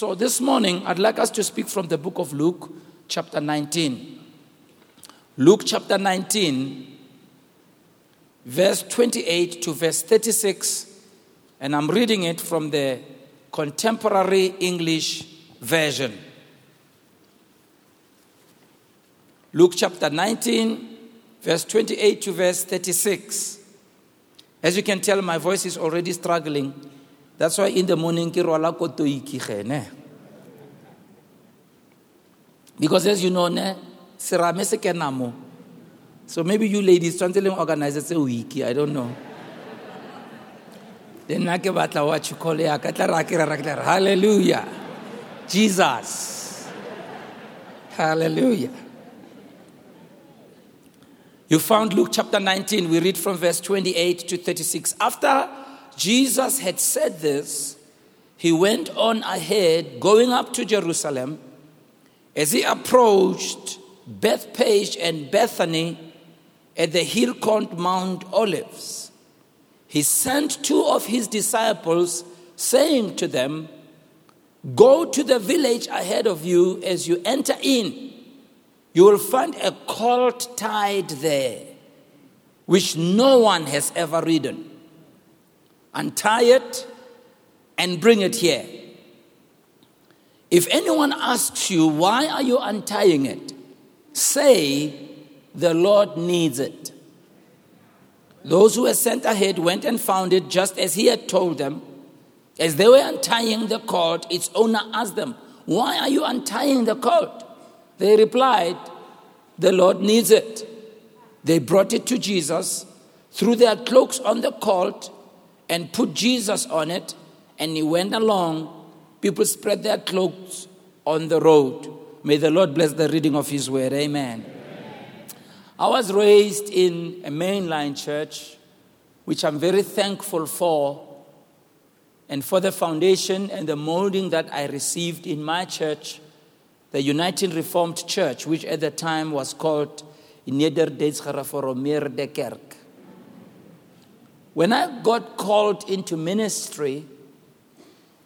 So this morning, I'd like us to speak from the book of Luke, chapter 19. Luke chapter 19, verse 28 to verse 36, and I'm reading it from the contemporary English version. Luke chapter 19, verse 28 to verse 36. As you can tell, my voice is already struggling. That's why in the morning, kotoiki gene. Because as you know, ne, serame se. So maybe you ladies tshwanetse leng organize tse wiki, I don't know. Then nna ke batla what you call ya ka tla hallelujah. Jesus. Hallelujah. You found Luke chapter 19. We read from verse 28 to 36. After Jesus had said this, he went on ahead, going up to Jerusalem. As he approached Bethphage and Bethany at the hill called Mount Olives, he sent two of his disciples, saying to them, Go to the village ahead of you as you enter in. You will find a colt tied there, which no one has ever ridden. Untie it and bring it here. If anyone asks you, Why are you untying it? say, The Lord needs it. Those who were sent ahead went and found it just as he had told them. As they were untying the colt, its owner asked them, Why are you untying the colt? They replied, The Lord needs it. They brought it to Jesus, threw their cloaks on the colt, and put Jesus on it, and he went along. People spread their cloaks on the road. May the Lord bless the reading of his word. Amen. I was raised in a mainline church, which I'm very thankful for, and for the foundation and the molding that I received in my church the United Reformed Church, which at the time was called Nederduits Gereformeerde Kerk. When I got called into ministry,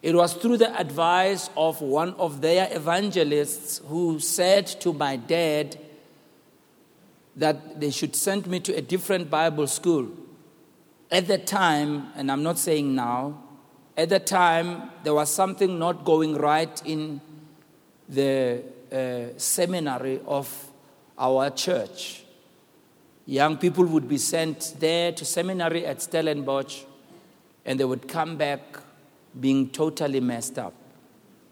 it was through the advice of one of their evangelists who said to my dad that they should send me to a different Bible school. At the time, and I'm not saying now, at the time, there was something not going right in the uh, seminary of our church. Young people would be sent there to seminary at Stellenbosch, and they would come back being totally messed up.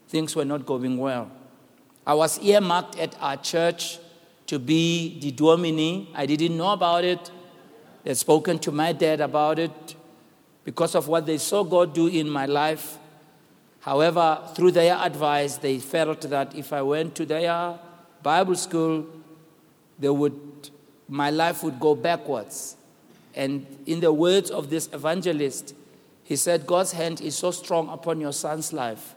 Things were not going well. I was earmarked at our church to be the dominee. I didn't know about it. They'd spoken to my dad about it because of what they saw God do in my life. However, through their advice, they felt that if I went to their Bible school, they would, my life would go backwards. And in the words of this evangelist, he said, God's hand is so strong upon your son's life.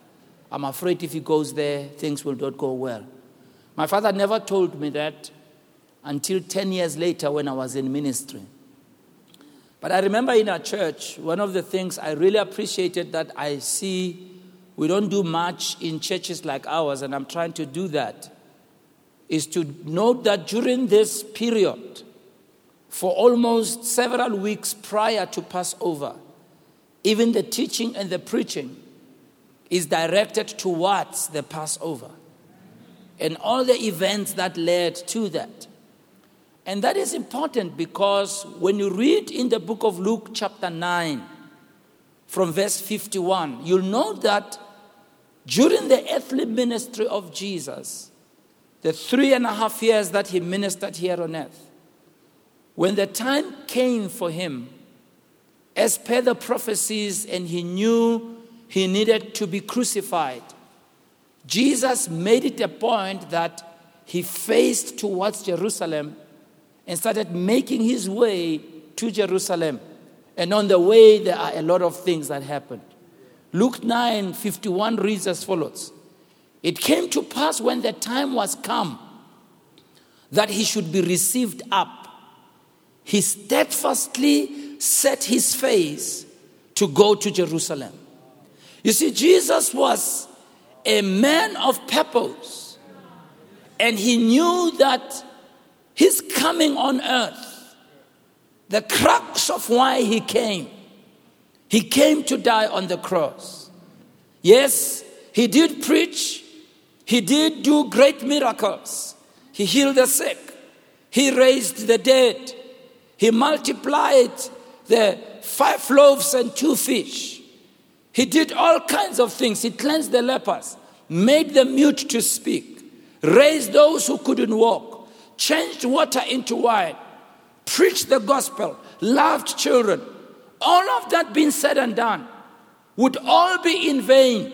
I'm afraid if he goes there, things will not go well. My father never told me that until 10 years later when I was in ministry. But I remember in our church, one of the things I really appreciated that I see we don't do much in churches like ours, and I'm trying to do that, is to note that during this period, for almost several weeks prior to Passover, even the teaching and the preaching is directed towards the Passover and all the events that led to that. And that is important because when you read in the book of Luke, chapter 9, from verse 51, you'll note that during the earthly ministry of Jesus, the three and a half years that he ministered here on earth, when the time came for him, as per the prophecies, and he knew he needed to be crucified, Jesus made it a point that he faced towards Jerusalem and started making his way to Jerusalem. And on the way, there are a lot of things that happened. Luke 9 51 reads as follows It came to pass when the time was come that he should be received up. He steadfastly set his face to go to Jerusalem. You see, Jesus was a man of purpose. And he knew that his coming on earth, the crux of why he came, he came to die on the cross. Yes, he did preach, he did do great miracles. He healed the sick, he raised the dead, he multiplied the five loaves and two fish. He did all kinds of things. He cleansed the lepers, made the mute to speak, raised those who couldn't walk, changed water into wine, preached the gospel, loved children. All of that being said and done would all be in vain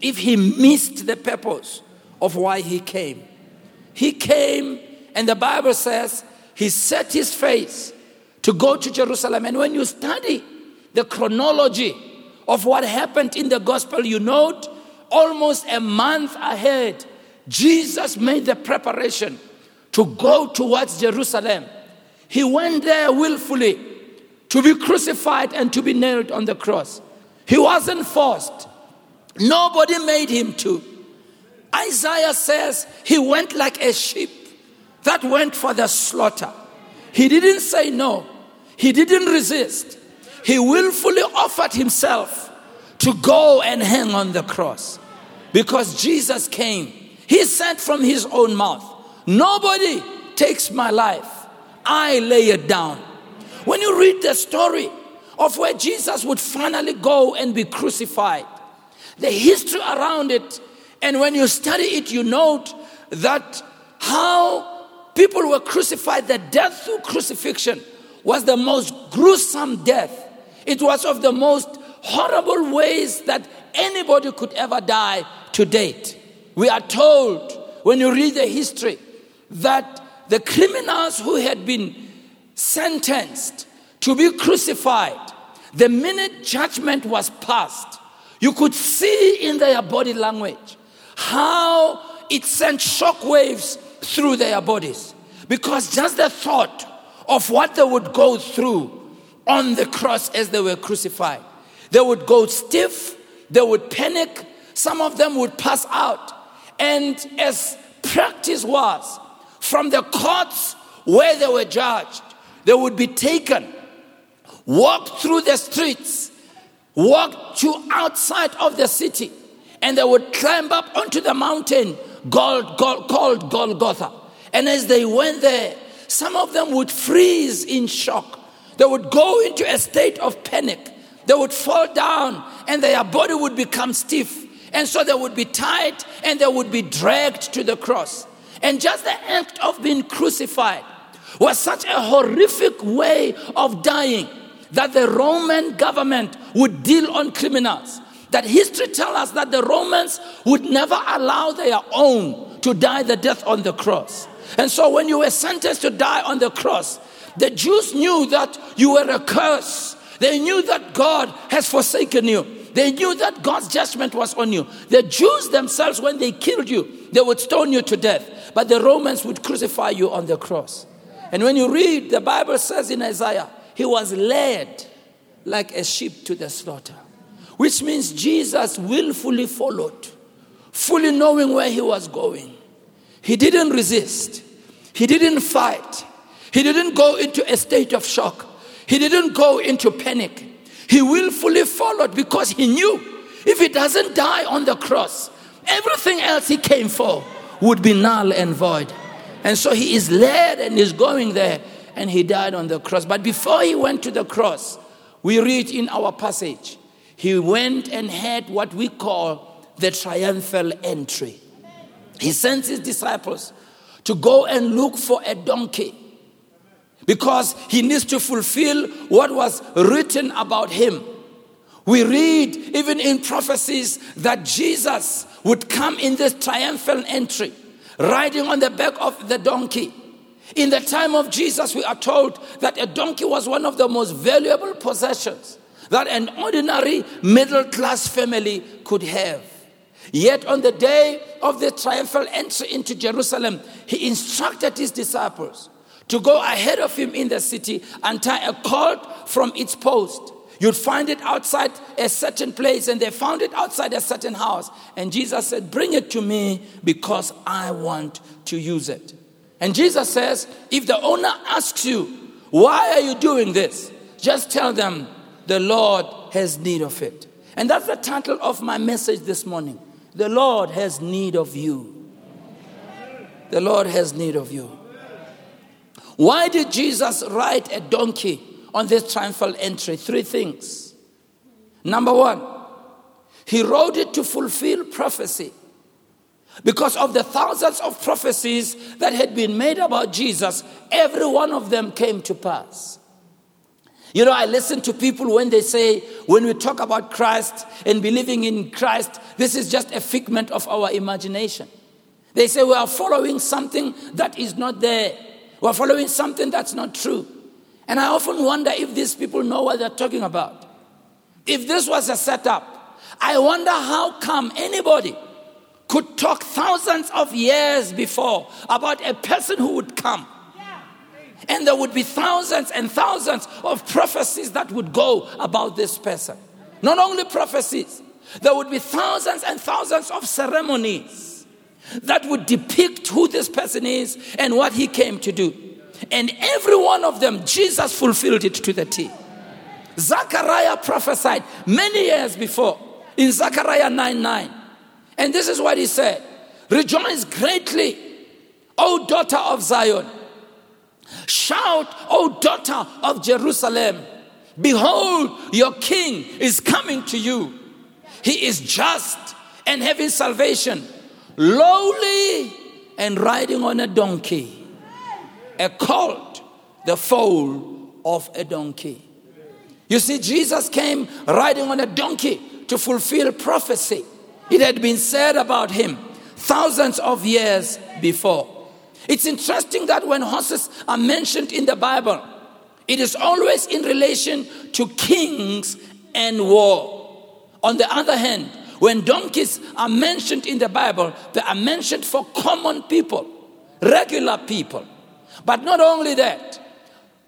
if he missed the purpose of why he came. He came, and the Bible says he set his face to go to Jerusalem. And when you study the chronology of what happened in the gospel, you note almost a month ahead, Jesus made the preparation to go towards Jerusalem. He went there willfully to be crucified and to be nailed on the cross. He wasn't forced, nobody made him to. Isaiah says he went like a sheep that went for the slaughter. He didn't say no. He didn't resist. He willfully offered himself to go and hang on the cross because Jesus came. He said from his own mouth, Nobody takes my life, I lay it down. When you read the story of where Jesus would finally go and be crucified, the history around it, and when you study it, you note that how people were crucified, the death through crucifixion was the most gruesome death. It was of the most horrible ways that anybody could ever die to date. We are told when you read the history that the criminals who had been sentenced to be crucified, the minute judgment was passed, you could see in their body language how it sent shockwaves through their bodies. Because just the thought of what they would go through on the cross as they were crucified. They would go stiff, they would panic, some of them would pass out. And as practice was, from the courts where they were judged, they would be taken, walked through the streets, walked to outside of the city, and they would climb up onto the mountain called, called Golgotha. And as they went there, some of them would freeze in shock. They would go into a state of panic. They would fall down and their body would become stiff. And so they would be tied and they would be dragged to the cross. And just the act of being crucified was such a horrific way of dying that the Roman government would deal on criminals. That history tells us that the Romans would never allow their own to die the death on the cross. And so when you were sentenced to die on the cross, the Jews knew that you were a curse. They knew that God has forsaken you. They knew that God's judgment was on you. The Jews themselves, when they killed you, they would stone you to death. But the Romans would crucify you on the cross. And when you read, the Bible says in Isaiah, he was led like a sheep to the slaughter, which means Jesus willfully followed, fully knowing where he was going. He didn't resist. He didn't fight. He didn't go into a state of shock. He didn't go into panic. He willfully followed because he knew if he doesn't die on the cross, everything else he came for would be null and void. And so he is led and is going there and he died on the cross. But before he went to the cross, we read in our passage, he went and had what we call the triumphal entry. He sends his disciples to go and look for a donkey because he needs to fulfill what was written about him. We read even in prophecies that Jesus would come in this triumphal entry, riding on the back of the donkey. In the time of Jesus, we are told that a donkey was one of the most valuable possessions that an ordinary middle class family could have. Yet on the day of the triumphal entry into Jerusalem, he instructed his disciples to go ahead of him in the city and tie a cord from its post. You'd find it outside a certain place, and they found it outside a certain house. And Jesus said, Bring it to me because I want to use it. And Jesus says, If the owner asks you, Why are you doing this? Just tell them, The Lord has need of it. And that's the title of my message this morning. The Lord has need of you. The Lord has need of you. Why did Jesus ride a donkey on this triumphal entry? Three things. Number one, he rode it to fulfill prophecy. Because of the thousands of prophecies that had been made about Jesus, every one of them came to pass. You know, I listen to people when they say, when we talk about Christ and believing in Christ, this is just a figment of our imagination. They say we are following something that is not there. We're following something that's not true. And I often wonder if these people know what they're talking about. If this was a setup, I wonder how come anybody could talk thousands of years before about a person who would come. And there would be thousands and thousands of prophecies that would go about this person. Not only prophecies, there would be thousands and thousands of ceremonies that would depict who this person is and what he came to do. And every one of them, Jesus fulfilled it to the T. Zechariah prophesied many years before in Zechariah 9 9. And this is what he said Rejoice greatly, O daughter of Zion. Shout, O daughter of Jerusalem. Behold, your king is coming to you. He is just and having salvation lowly and riding on a donkey, a colt, the foal of a donkey. You see, Jesus came riding on a donkey to fulfill prophecy. It had been said about him thousands of years before. It's interesting that when horses are mentioned in the Bible, it is always in relation to kings and war. On the other hand, when donkeys are mentioned in the Bible, they are mentioned for common people, regular people. But not only that,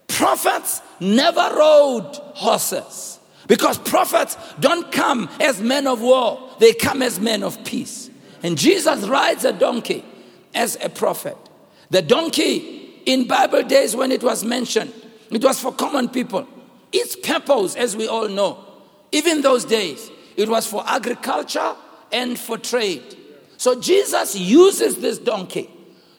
prophets never rode horses because prophets don't come as men of war, they come as men of peace. And Jesus rides a donkey as a prophet. The donkey in Bible days when it was mentioned, it was for common people. Its purpose, as we all know, even those days, it was for agriculture and for trade. So Jesus uses this donkey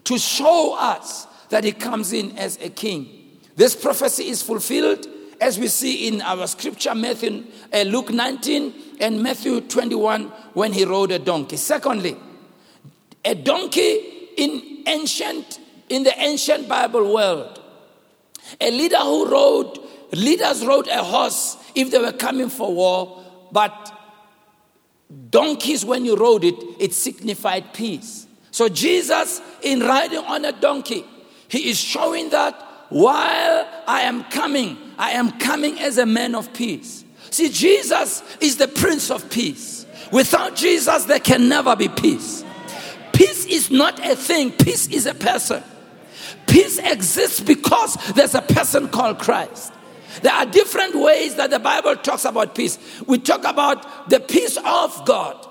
to show us that he comes in as a king. This prophecy is fulfilled as we see in our scripture, Matthew, uh, Luke 19 and Matthew 21, when he rode a donkey. Secondly, a donkey in ancient, in the ancient Bible world, a leader who rode, leaders rode a horse if they were coming for war, but Donkeys, when you rode it, it signified peace. So, Jesus, in riding on a donkey, he is showing that while I am coming, I am coming as a man of peace. See, Jesus is the Prince of Peace. Without Jesus, there can never be peace. Peace is not a thing, peace is a person. Peace exists because there's a person called Christ. There are different ways that the Bible talks about peace. We talk about the peace of God.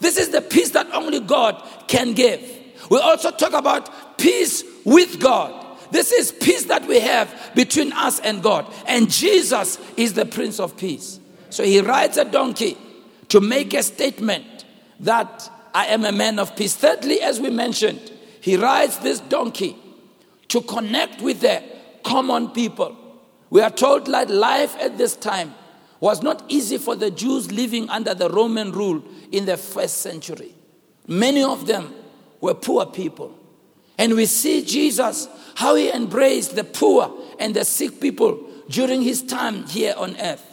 This is the peace that only God can give. We also talk about peace with God. This is peace that we have between us and God. And Jesus is the Prince of Peace. So he rides a donkey to make a statement that I am a man of peace. Thirdly, as we mentioned, he rides this donkey to connect with the common people. We are told that life at this time was not easy for the Jews living under the Roman rule in the first century. Many of them were poor people. And we see Jesus, how he embraced the poor and the sick people during his time here on earth.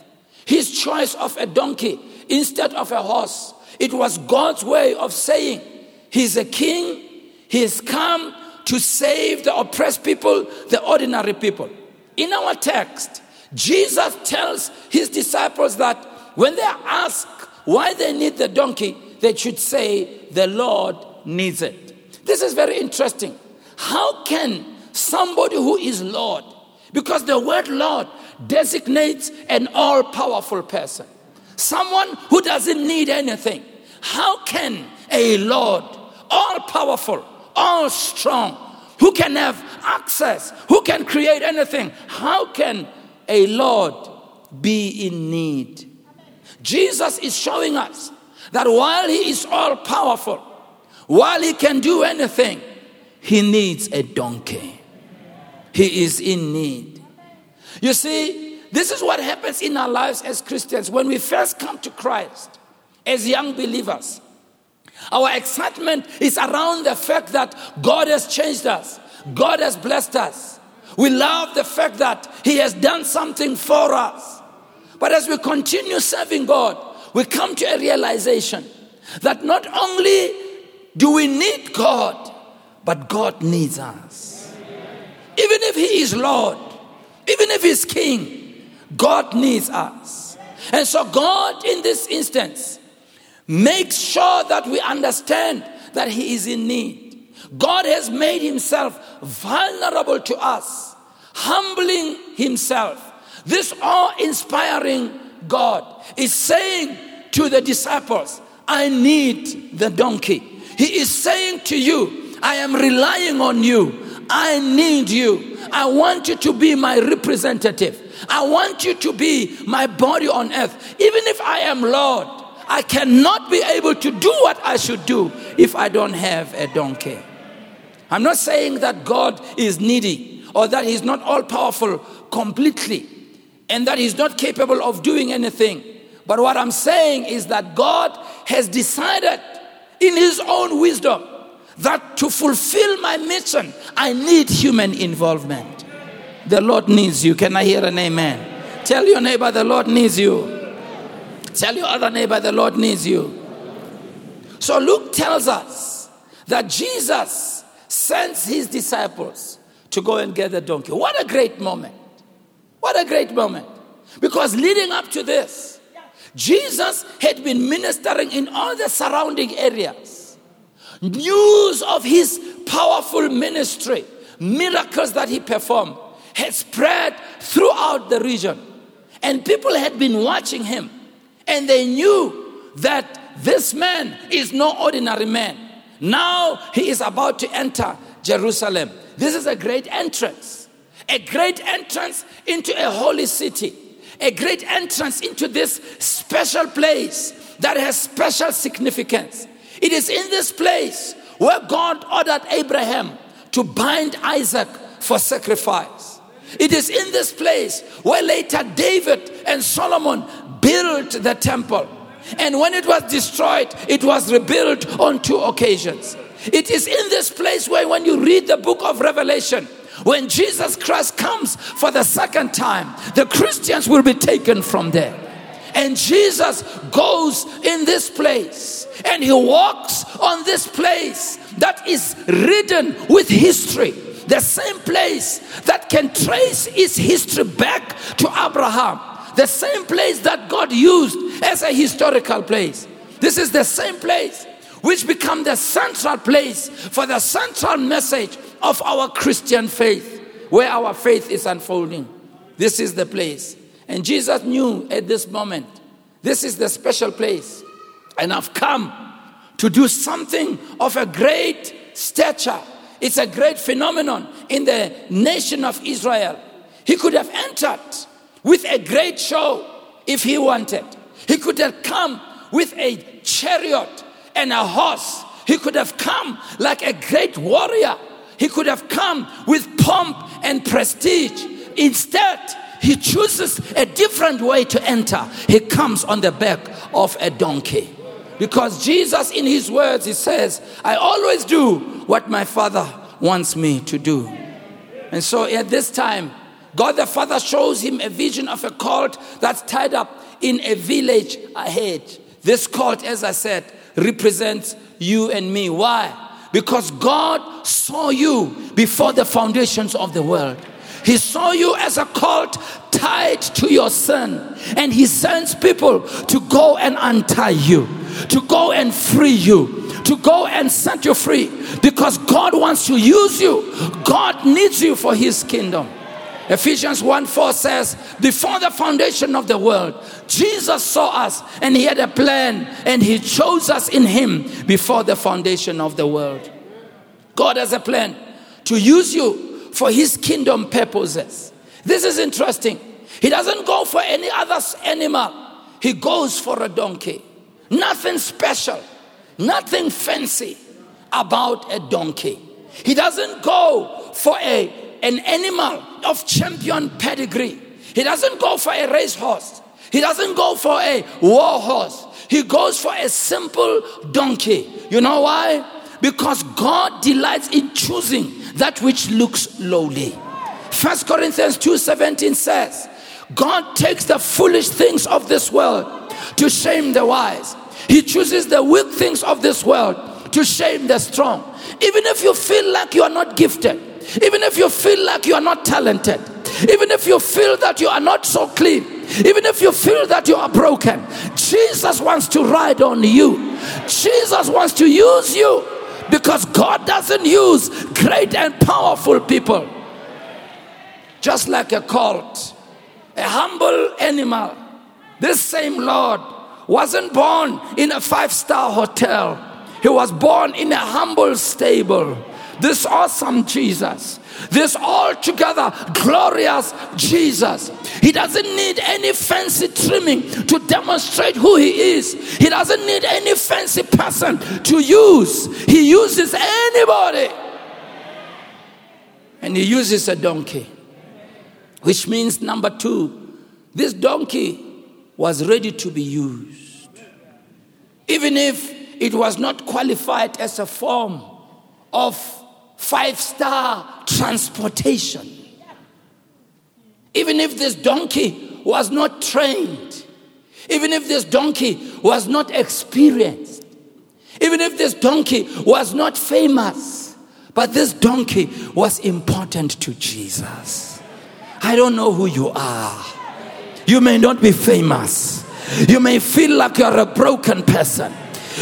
His choice of a donkey instead of a horse, it was God's way of saying, He's a king, He has come to save the oppressed people, the ordinary people. In our text, Jesus tells his disciples that when they ask why they need the donkey, they should say, The Lord needs it. This is very interesting. How can somebody who is Lord Because the word Lord designates an all powerful person, someone who doesn't need anything. How can a Lord, all powerful, all strong, who can have access, who can create anything, how can a Lord be in need? Jesus is showing us that while he is all powerful, while he can do anything, he needs a donkey. He is in need. You see, this is what happens in our lives as Christians when we first come to Christ as young believers. Our excitement is around the fact that God has changed us, God has blessed us. We love the fact that He has done something for us. But as we continue serving God, we come to a realization that not only do we need God, but God needs us. Even if He is Lord, even if He's King, God needs us. And so, God, in this instance, makes sure that we understand that He is in need. God has made Himself vulnerable to us, humbling Himself. This awe inspiring God is saying to the disciples, I need the donkey. He is saying to you, I am relying on you. I need you. I want you to be my representative. I want you to be my body on earth. Even if I am Lord, I cannot be able to do what I should do if I don't have a donkey. I'm not saying that God is needy or that He's not all powerful completely and that He's not capable of doing anything. But what I'm saying is that God has decided in His own wisdom that to fulfill my mission, I need human involvement. The Lord needs you. Can I hear an amen? Tell your neighbor, the Lord needs you. Tell your other neighbor, the Lord needs you. So Luke tells us that Jesus sends his disciples to go and get the donkey. What a great moment! What a great moment. Because leading up to this, Jesus had been ministering in all the surrounding areas. News of his powerful ministry, miracles that he performed, had spread throughout the region. And people had been watching him. And they knew that this man is no ordinary man. Now he is about to enter Jerusalem. This is a great entrance, a great entrance into a holy city a great entrance into this special place that has special significance. It is in this place where God ordered Abraham to bind Isaac for sacrifice. It is in this place where later David and Solomon built the temple. And when it was destroyed, it was rebuilt on two occasions. It is in this place where, when you read the book of Revelation, when Jesus Christ comes for the second time, the Christians will be taken from there. And Jesus goes in this place and he walks on this place that is ridden with history. The same place that can trace its history back to Abraham. The same place that God used as a historical place. This is the same place which become the central place for the central message of our Christian faith, where our faith is unfolding. This is the place. And Jesus knew at this moment, this is the special place. And I've come to do something of a great stature. It's a great phenomenon in the nation of Israel. He could have entered with a great show if he wanted. He could have come with a chariot and a horse. He could have come like a great warrior he could have come with pomp and prestige. Instead, he chooses a different way to enter. He comes on the back of a donkey. Because Jesus, in his words, he says, I always do what my Father wants me to do. And so at this time, God the Father shows him a vision of a cult that's tied up in a village ahead. This cult, as I said, represents you and me. Why? Because God saw you before the foundations of the world. He saw you as a colt tied to your sin. And He sends people to go and untie you, to go and free you, to go and set you free. Because God wants to use you, God needs you for His kingdom. Ephesians 1 4 says, Before the foundation of the world, Jesus saw us and he had a plan and he chose us in him before the foundation of the world. God has a plan to use you for his kingdom purposes. This is interesting. He doesn't go for any other animal, he goes for a donkey. Nothing special, nothing fancy about a donkey. He doesn't go for a, an animal of champion pedigree. He doesn't go for a racehorse. He doesn't go for a war horse. He goes for a simple donkey. You know why? Because God delights in choosing that which looks lowly. First Corinthians 2:17 says, God takes the foolish things of this world to shame the wise. He chooses the weak things of this world to shame the strong. Even if you feel like you are not gifted, even if you feel like you are not talented, even if you feel that you are not so clean, even if you feel that you are broken, Jesus wants to ride on you. Jesus wants to use you because God doesn't use great and powerful people. Just like a colt, a humble animal. This same Lord wasn't born in a five star hotel. He was born in a humble stable. This awesome Jesus, this altogether glorious Jesus. He doesn't need any fancy trimming to demonstrate who he is. He doesn't need any fancy person to use. He uses anybody. And he uses a donkey, which means number two, this donkey was ready to be used. Even if it was not qualified as a form of five star transportation. Even if this donkey was not trained, even if this donkey was not experienced, even if this donkey was not famous, but this donkey was important to Jesus. I don't know who you are. You may not be famous. You may feel like you're a broken person.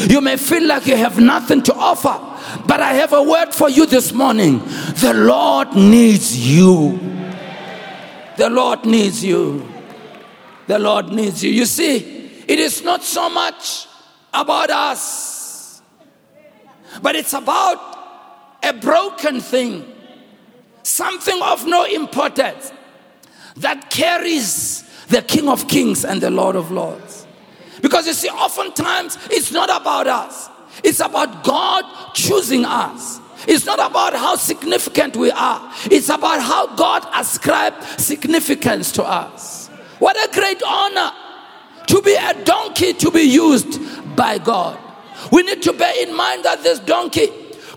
You may feel like you have nothing to offer, but I have a word for you this morning. The Lord needs you. The Lord needs you. The Lord needs you. You see, it is not so much about us, but it's about a broken thing, something of no importance that carries the King of Kings and the Lord of Lords. Because you see, oftentimes it's not about us, it's about God choosing us. It's not about how significant we are, it's about how God ascribed significance to us. What a great honor to be a donkey to be used by God. We need to bear in mind that this donkey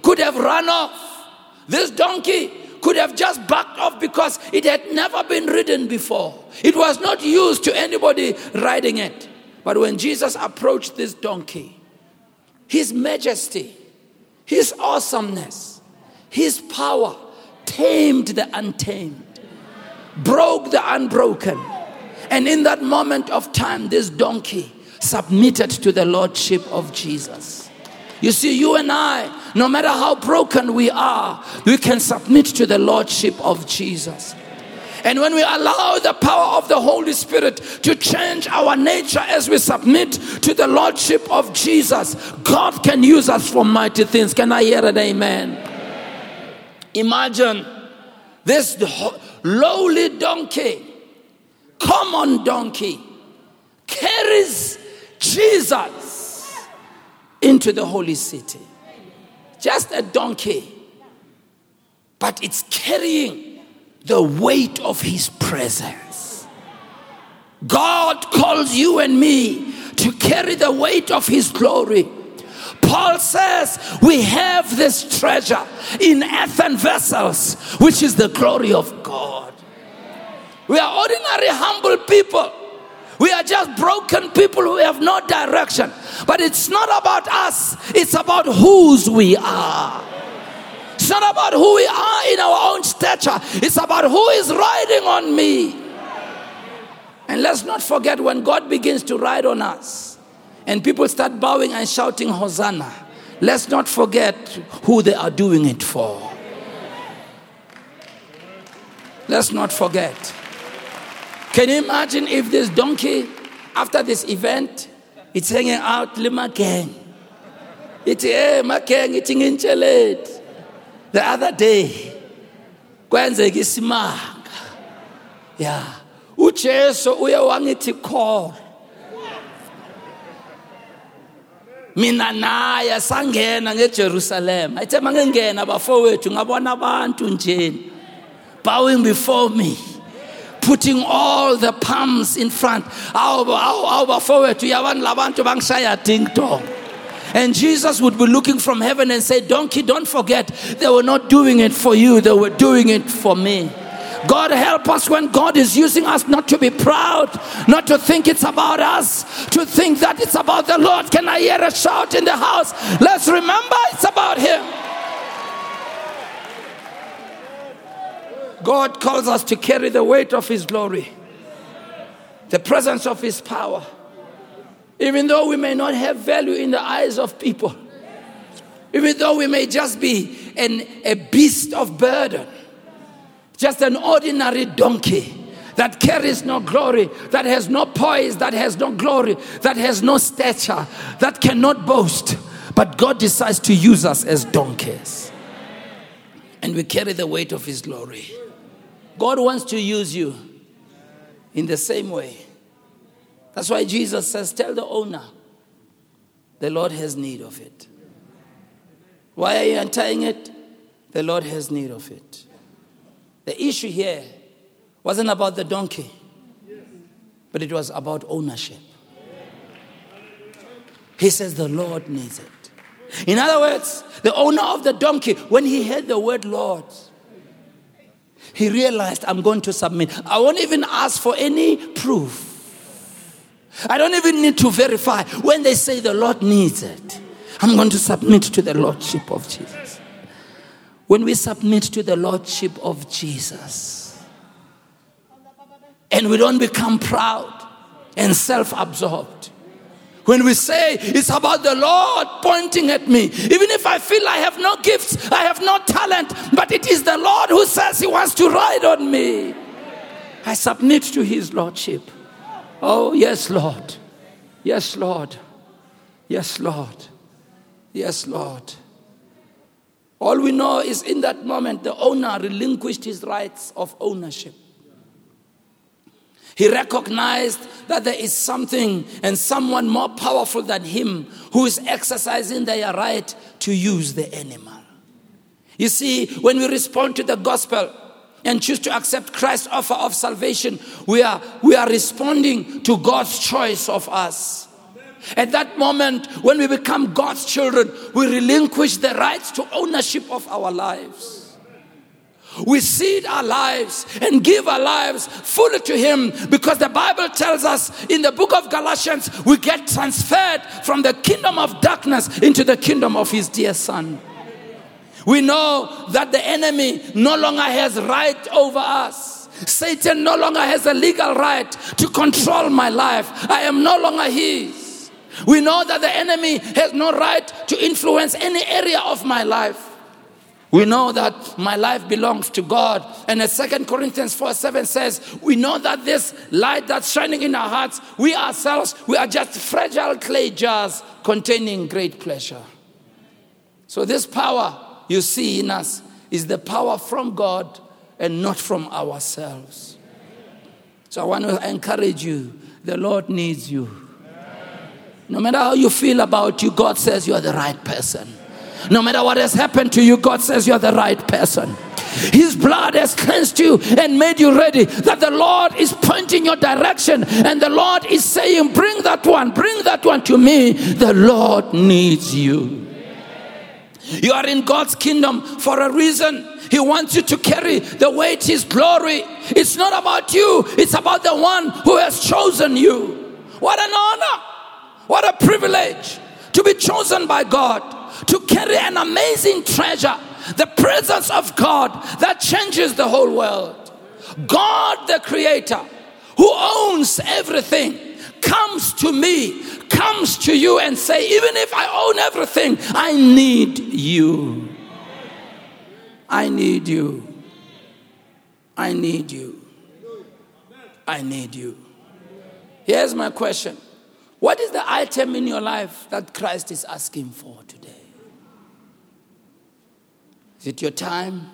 could have run off. This donkey could have just backed off because it had never been ridden before. It was not used to anybody riding it. But when Jesus approached this donkey, his majesty, his awesomeness, his power tamed the untamed, broke the unbroken. And in that moment of time, this donkey submitted to the lordship of Jesus. You see, you and I, no matter how broken we are, we can submit to the lordship of Jesus. And when we allow the power of the Holy Spirit to change our nature as we submit to the Lordship of Jesus, God can use us for mighty things. Can I hear an amen? Imagine this lowly donkey, common donkey, carries Jesus into the holy city. Just a donkey, but it's carrying the weight of his presence. God calls you and me to carry the weight of his glory. Paul says we have this treasure in earthen vessels, which is the glory of God. We are ordinary, humble people. We are just broken people who have no direction. But it's not about us, it's about whose we are. Not about who we are in our own stature, it's about who is riding on me. And let's not forget when God begins to ride on us and people start bowing and shouting, Hosanna, let's not forget who they are doing it for. Let's not forget. Can you imagine if this donkey, after this event, it's hanging out lima gang? It's hey, eh, my gang, it's in The other day, kwenzeka isimanga. Yeah. uJesu uye wangithi call. mina naye sangena ngeJerusalem ayithe mangengena bafowethu ngabona abantu njeni bowing before me putting all the palms in front awu bafowethu yabani labantu bangishaya ding and Jesus would be looking from heaven and say, Donkey, don't forget, they were not doing it for you, they were doing it for me. God help us when God is using us not to be proud, not to think it's about us, to think that it's about the Lord. Can I hear a shout in the house? Let's remember it's about Him. God calls us to carry the weight of His glory, the presence of His power. Even though we may not have value in the eyes of people, even though we may just be an, a beast of burden, just an ordinary donkey that carries no glory, that has no poise, that has no glory, that has no stature, that cannot boast. But God decides to use us as donkeys. And we carry the weight of His glory. God wants to use you in the same way. That's why Jesus says, Tell the owner, the Lord has need of it. Why are you untying it? The Lord has need of it. The issue here wasn't about the donkey, but it was about ownership. He says the Lord needs it. In other words, the owner of the donkey, when he heard the word Lord, he realized, I'm going to submit. I won't even ask for any proof. I don't even need to verify. When they say the Lord needs it, I'm going to submit to the Lordship of Jesus when we submit to the Lordship of Jesus and we don't become proud and self absorbed. When we say it's about the Lord pointing at me, even if I feel I have no gifts, I have no talent, but it is the Lord who says He wants to ride on me, I submit to His Lordship. Oh, yes, Lord. Yes, Lord. Yes, Lord. Yes, Lord. All we know is in that moment, the owner relinquished his rights of ownership. He recognized that there is something and someone more powerful than him who is exercising their right to use the animal. You see, when we respond to the gospel and choose to accept Christ's offer of salvation, we are, we are responding to God's choice of us. At that moment, when we become God's children, we relinquish the rights to ownership of our lives. We cede our lives and give our lives fully to Him because the Bible tells us in the book of Galatians, we get transferred from the kingdom of darkness into the kingdom of His dear Son. We know that the enemy no longer has right over us. Satan no longer has a legal right to control my life. I am no longer his. We know that the enemy has no right to influence any area of my life. We know that my life belongs to God. And as 2 Corinthians 4 7 says, we know that this light that's shining in our hearts, we ourselves, we are just fragile clay jars containing great pleasure. So, this power you see in us is the power from God and not from ourselves. So, I want to encourage you the Lord needs you. No matter how you feel about you, God says you are the right person. No matter what has happened to you, God says you are the right person. His blood has cleansed you and made you ready. That the Lord is pointing your direction and the Lord is saying, Bring that one, bring that one to me. The Lord needs you. You are in God's kingdom for a reason. He wants you to carry the weight, His glory. It's not about you, it's about the one who has chosen you. What an honor! What a privilege to be chosen by God, to carry an amazing treasure, the presence of God that changes the whole world. God, the Creator, who owns everything, comes to me, comes to you and say, even if I own everything, I need you. I need you. I need you. I need you. Here's my question What is the item in your life that Christ is asking for today? Is it your time?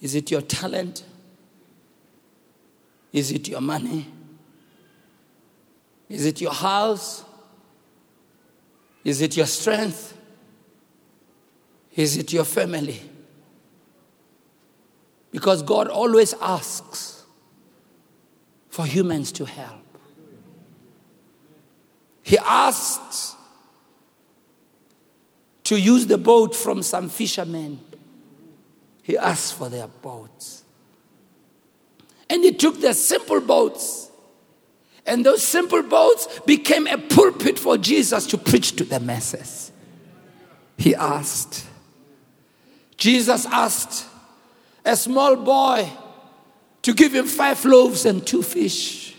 Is it your talent? Is it your money? Is it your house? Is it your strength? Is it your family? Because God always asks for humans to help. He asked to use the boat from some fishermen. He asked for their boats. And he took their simple boats. And those simple boats became a pulpit for Jesus to preach to the masses. He asked. Jesus asked a small boy to give him five loaves and two fish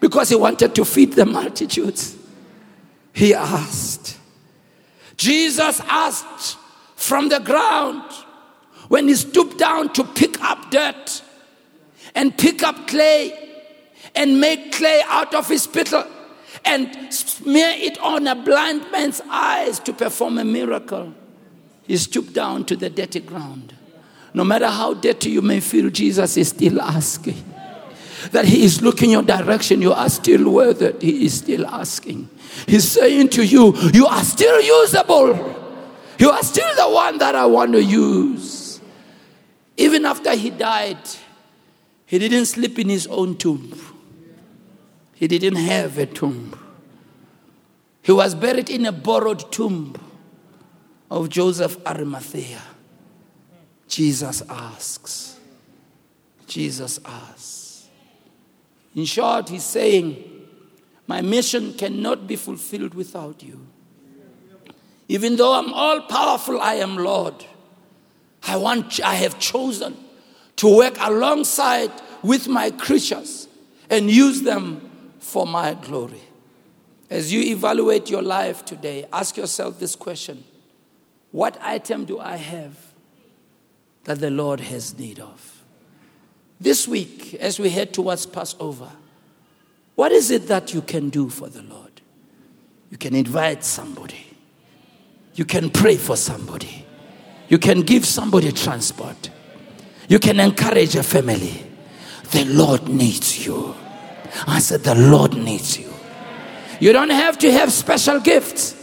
because he wanted to feed the multitudes. He asked. Jesus asked from the ground when he stooped down to pick up dirt and pick up clay and make clay out of his spittle and smear it on a blind man's eyes to perform a miracle. He stooped down to the dirty ground. No matter how dirty you may feel, Jesus is still asking. That He is looking your direction, you are still worth it. He is still asking. He's saying to you, You are still usable. You are still the one that I want to use. Even after He died, He didn't sleep in His own tomb, He didn't have a tomb. He was buried in a borrowed tomb of Joseph Arimathea. Jesus asks. Jesus asks. In short, he's saying, My mission cannot be fulfilled without you. Even though I'm all powerful, I am Lord. I want I have chosen to work alongside with my creatures and use them for my glory. As you evaluate your life today, ask yourself this question What item do I have that the Lord has need of? This week, as we head towards Passover, what is it that you can do for the Lord? You can invite somebody, you can pray for somebody, you can give somebody transport, you can encourage a family. The Lord needs you. I said, The Lord needs you. You don't have to have special gifts.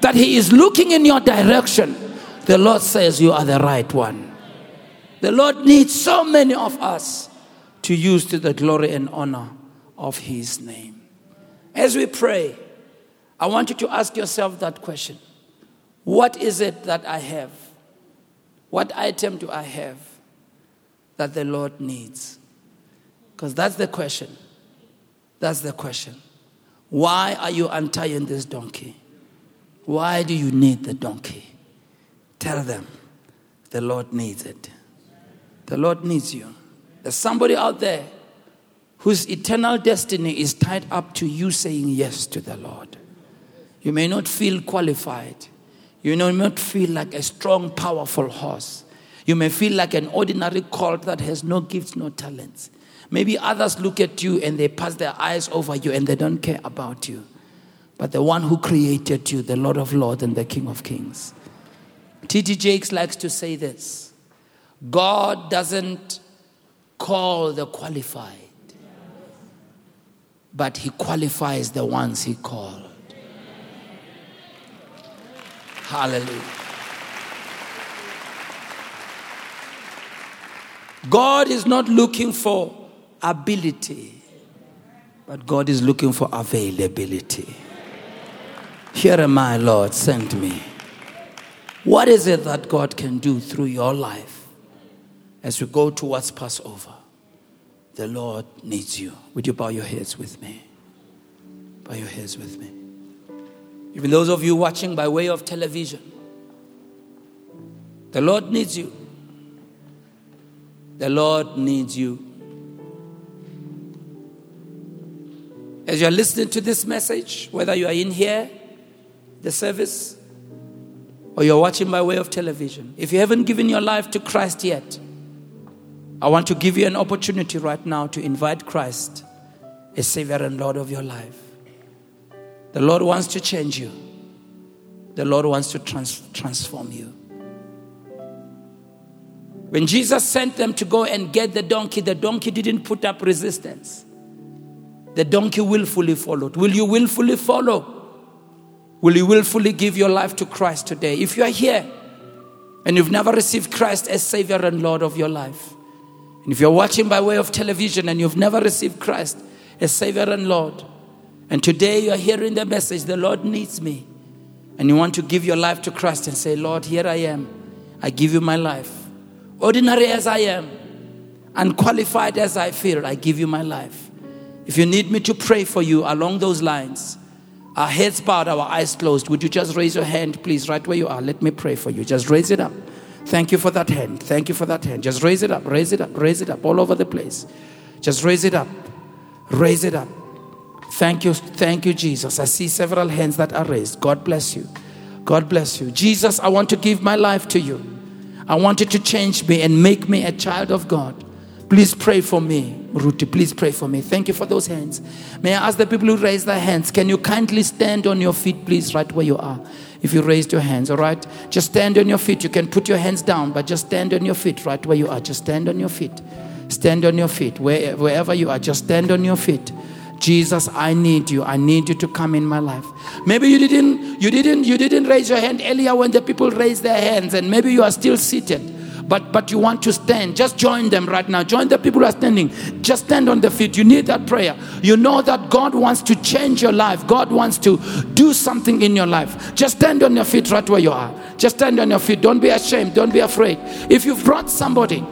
That He is looking in your direction. The Lord says you are the right one. The Lord needs so many of us to use to the glory and honor of His name. As we pray, I want you to ask yourself that question What is it that I have? What item do I have that the Lord needs? Because that's the question. That's the question. Why are you untying this donkey? Why do you need the donkey? Tell them the Lord needs it. The Lord needs you. There's somebody out there whose eternal destiny is tied up to you saying yes to the Lord. You may not feel qualified. You may not feel like a strong, powerful horse. You may feel like an ordinary colt that has no gifts, no talents. Maybe others look at you and they pass their eyes over you and they don't care about you. But the one who created you, the Lord of Lords and the King of Kings. T.D. Jakes likes to say this God doesn't call the qualified, but He qualifies the ones He called. Hallelujah. God is not looking for ability, but God is looking for availability. Here am I, Lord, send me. What is it that God can do through your life as we go towards Passover? The Lord needs you. Would you bow your heads with me? Bow your heads with me. Even those of you watching by way of television, the Lord needs you. The Lord needs you. As you're listening to this message, whether you are in here, the service, or you're watching by way of television, if you haven't given your life to Christ yet, I want to give you an opportunity right now to invite Christ as Savior and Lord of your life. The Lord wants to change you, the Lord wants to trans- transform you. When Jesus sent them to go and get the donkey, the donkey didn't put up resistance. The donkey willfully followed. Will you willfully follow? Will you willfully give your life to Christ today? If you are here and you've never received Christ as Savior and Lord of your life, and if you're watching by way of television and you've never received Christ as Savior and Lord, and today you're hearing the message, the Lord needs me, and you want to give your life to Christ and say, Lord, here I am. I give you my life. Ordinary as I am, unqualified as I feel, I give you my life. If you need me to pray for you along those lines, our heads bowed, our eyes closed. Would you just raise your hand, please, right where you are? Let me pray for you. Just raise it up. Thank you for that hand. Thank you for that hand. Just raise it up, raise it up, raise it up all over the place. Just raise it up. Raise it up. Thank you. Thank you, Jesus. I see several hands that are raised. God bless you. God bless you. Jesus, I want to give my life to you. I want you to change me and make me a child of God. Please pray for me. Ruti, please pray for me. Thank you for those hands. May I ask the people who raise their hands, can you kindly stand on your feet, please, right where you are? If you raised your hands, all right? Just stand on your feet. You can put your hands down, but just stand on your feet right where you are. Just stand on your feet. Stand on your feet. Where, wherever you are, just stand on your feet. Jesus, I need you. I need you to come in my life. Maybe you didn't you didn't you didn't raise your hand earlier when the people raised their hands and maybe you are still seated but but you want to stand. Just join them right now. Join the people who are standing. Just stand on the feet. You need that prayer. You know that god wants to change your life. God wants to do something in your life. Just stand on your feet right where you are. Just stand on your feet. Don't be ashamed. Don't be afraid. If you've brought somebody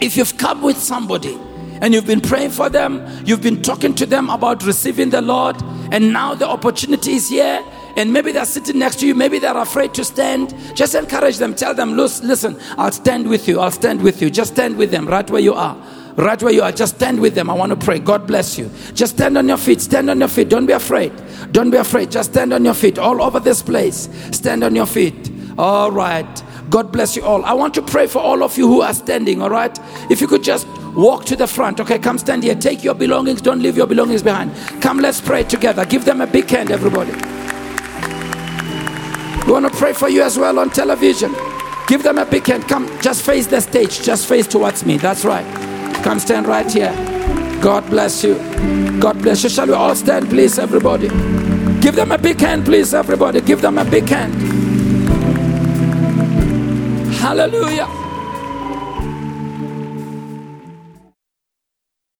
if you've come with somebody and you've been praying for them, you've been talking to them about receiving the Lord, and now the opportunity is here, and maybe they're sitting next to you, maybe they're afraid to stand. Just encourage them, tell them, listen, I'll stand with you, I'll stand with you. Just stand with them right where you are. Right where you are, just stand with them. I want to pray. God bless you. Just stand on your feet. Stand on your feet. Don't be afraid. Don't be afraid. Just stand on your feet all over this place. Stand on your feet. All right. God bless you all. I want to pray for all of you who are standing, all right? If you could just walk to the front, okay? Come stand here. Take your belongings. Don't leave your belongings behind. Come, let's pray together. Give them a big hand, everybody. We want to pray for you as well on television. Give them a big hand. Come, just face the stage. Just face towards me. That's right. Come stand right here. God bless you. God bless you. Shall we all stand, please, everybody? Give them a big hand, please, everybody. Give them a big hand. Hallelujah.